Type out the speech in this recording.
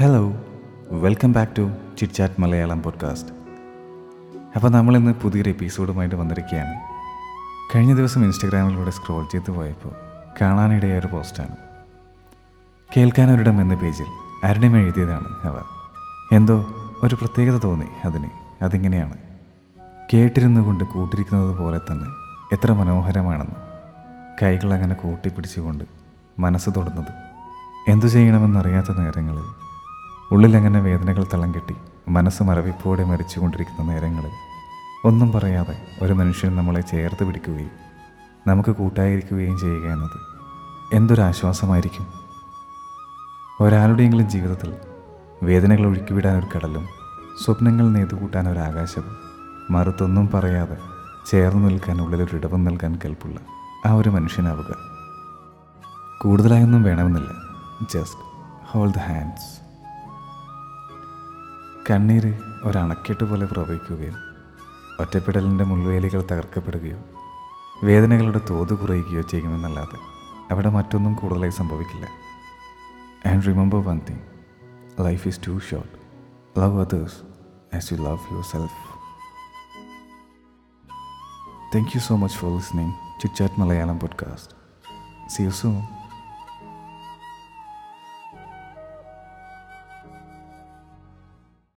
Hello welcome back to chit chat Malayalam podcast അപ്പോൾ നമ്മളിന്ന് പുതിയൊരു എപ്പിസോഡുമായിട്ട് വന്നിരിക്കുകയാണ്. കഴിഞ്ഞ ദിവസം ഇൻസ്റ്റഗ്രാമിലൂടെ സ്ക്രോൾ ചെയ്ത് പോയപ്പോൾ കാണാനിടയായ ഒരു പോസ്റ്റാണ്. കേൾക്കാനൊരിടം എന്ന പേജിൽ അരുണിമ എഴുതിയതാണ് അവർ എന്തോ ഒരു പ്രത്യേകത തോന്നി അതിന്. അതിങ്ങനെയാണ്. കേട്ടിരുന്നു കൊണ്ട് കൂട്ടിരിക്കുന്നത് പോലെ തന്നെ എത്ര മനോഹരമാണെന്ന്. കൈകൾ അങ്ങനെ കൂട്ടിപ്പിടിച്ചുകൊണ്ട് മനസ്സ് തൊടുന്നത്. എന്തു ചെയ്യണമെന്നറിയാത്ത നേരങ്ങളിൽ ഉള്ളിലങ്ങനെ വേദനകൾ തളം കെട്ടി മനസ്സ് മരവിപ്പോടെ മരിച്ചുകൊണ്ടിരിക്കുന്ന നേരങ്ങളിൽ ഒന്നും പറയാതെ ഒരു മനുഷ്യൻ നമ്മളെ ചേർത്ത് പിടിക്കുകയും നമുക്ക് കൂട്ടായിരിക്കുകയും ചെയ്യുക എന്നത് എന്തൊരാശ്വാസമായിരിക്കും ഒരാളുടെയെങ്കിലും ജീവിതത്തിൽ വേദനകൾ ഒഴുക്കിവിടാൻ ഒരു കടലും സ്വപ്നങ്ങൾ നെയ്തുകൂട്ടാൻ ഒരു ആകാശവും മറുത്തൊന്നും പറയാതെ ചേർന്ന് നിൽക്കാൻ ഉള്ളിലൊരു ഇടവം നൽകാൻ കൽപ്പുള്ള ആ ഒരു മനുഷ്യനാവുക. കൂടുതലായൊന്നും വേണമെന്നില്ല. Just hold the hands. കണ്ണീര് ഒരണക്കെട്ട് പോലെ പ്രവഹിക്കുകയും ഒറ്റപ്പെടലിന്റെ മുൾവേലികൾ തകർക്കപ്പെടുകയോ വേദനകളുടെ തോത് കുറയുകയോ ചെയ്യുമെന്നല്ലാതെ അവിടെ മറ്റൊന്നും കൂടുതലായി സംഭവിക്കില്ല. And remember one thing life is too short love others as you love yourself thank you so much for listening chit chat Malayalam podcast see you soon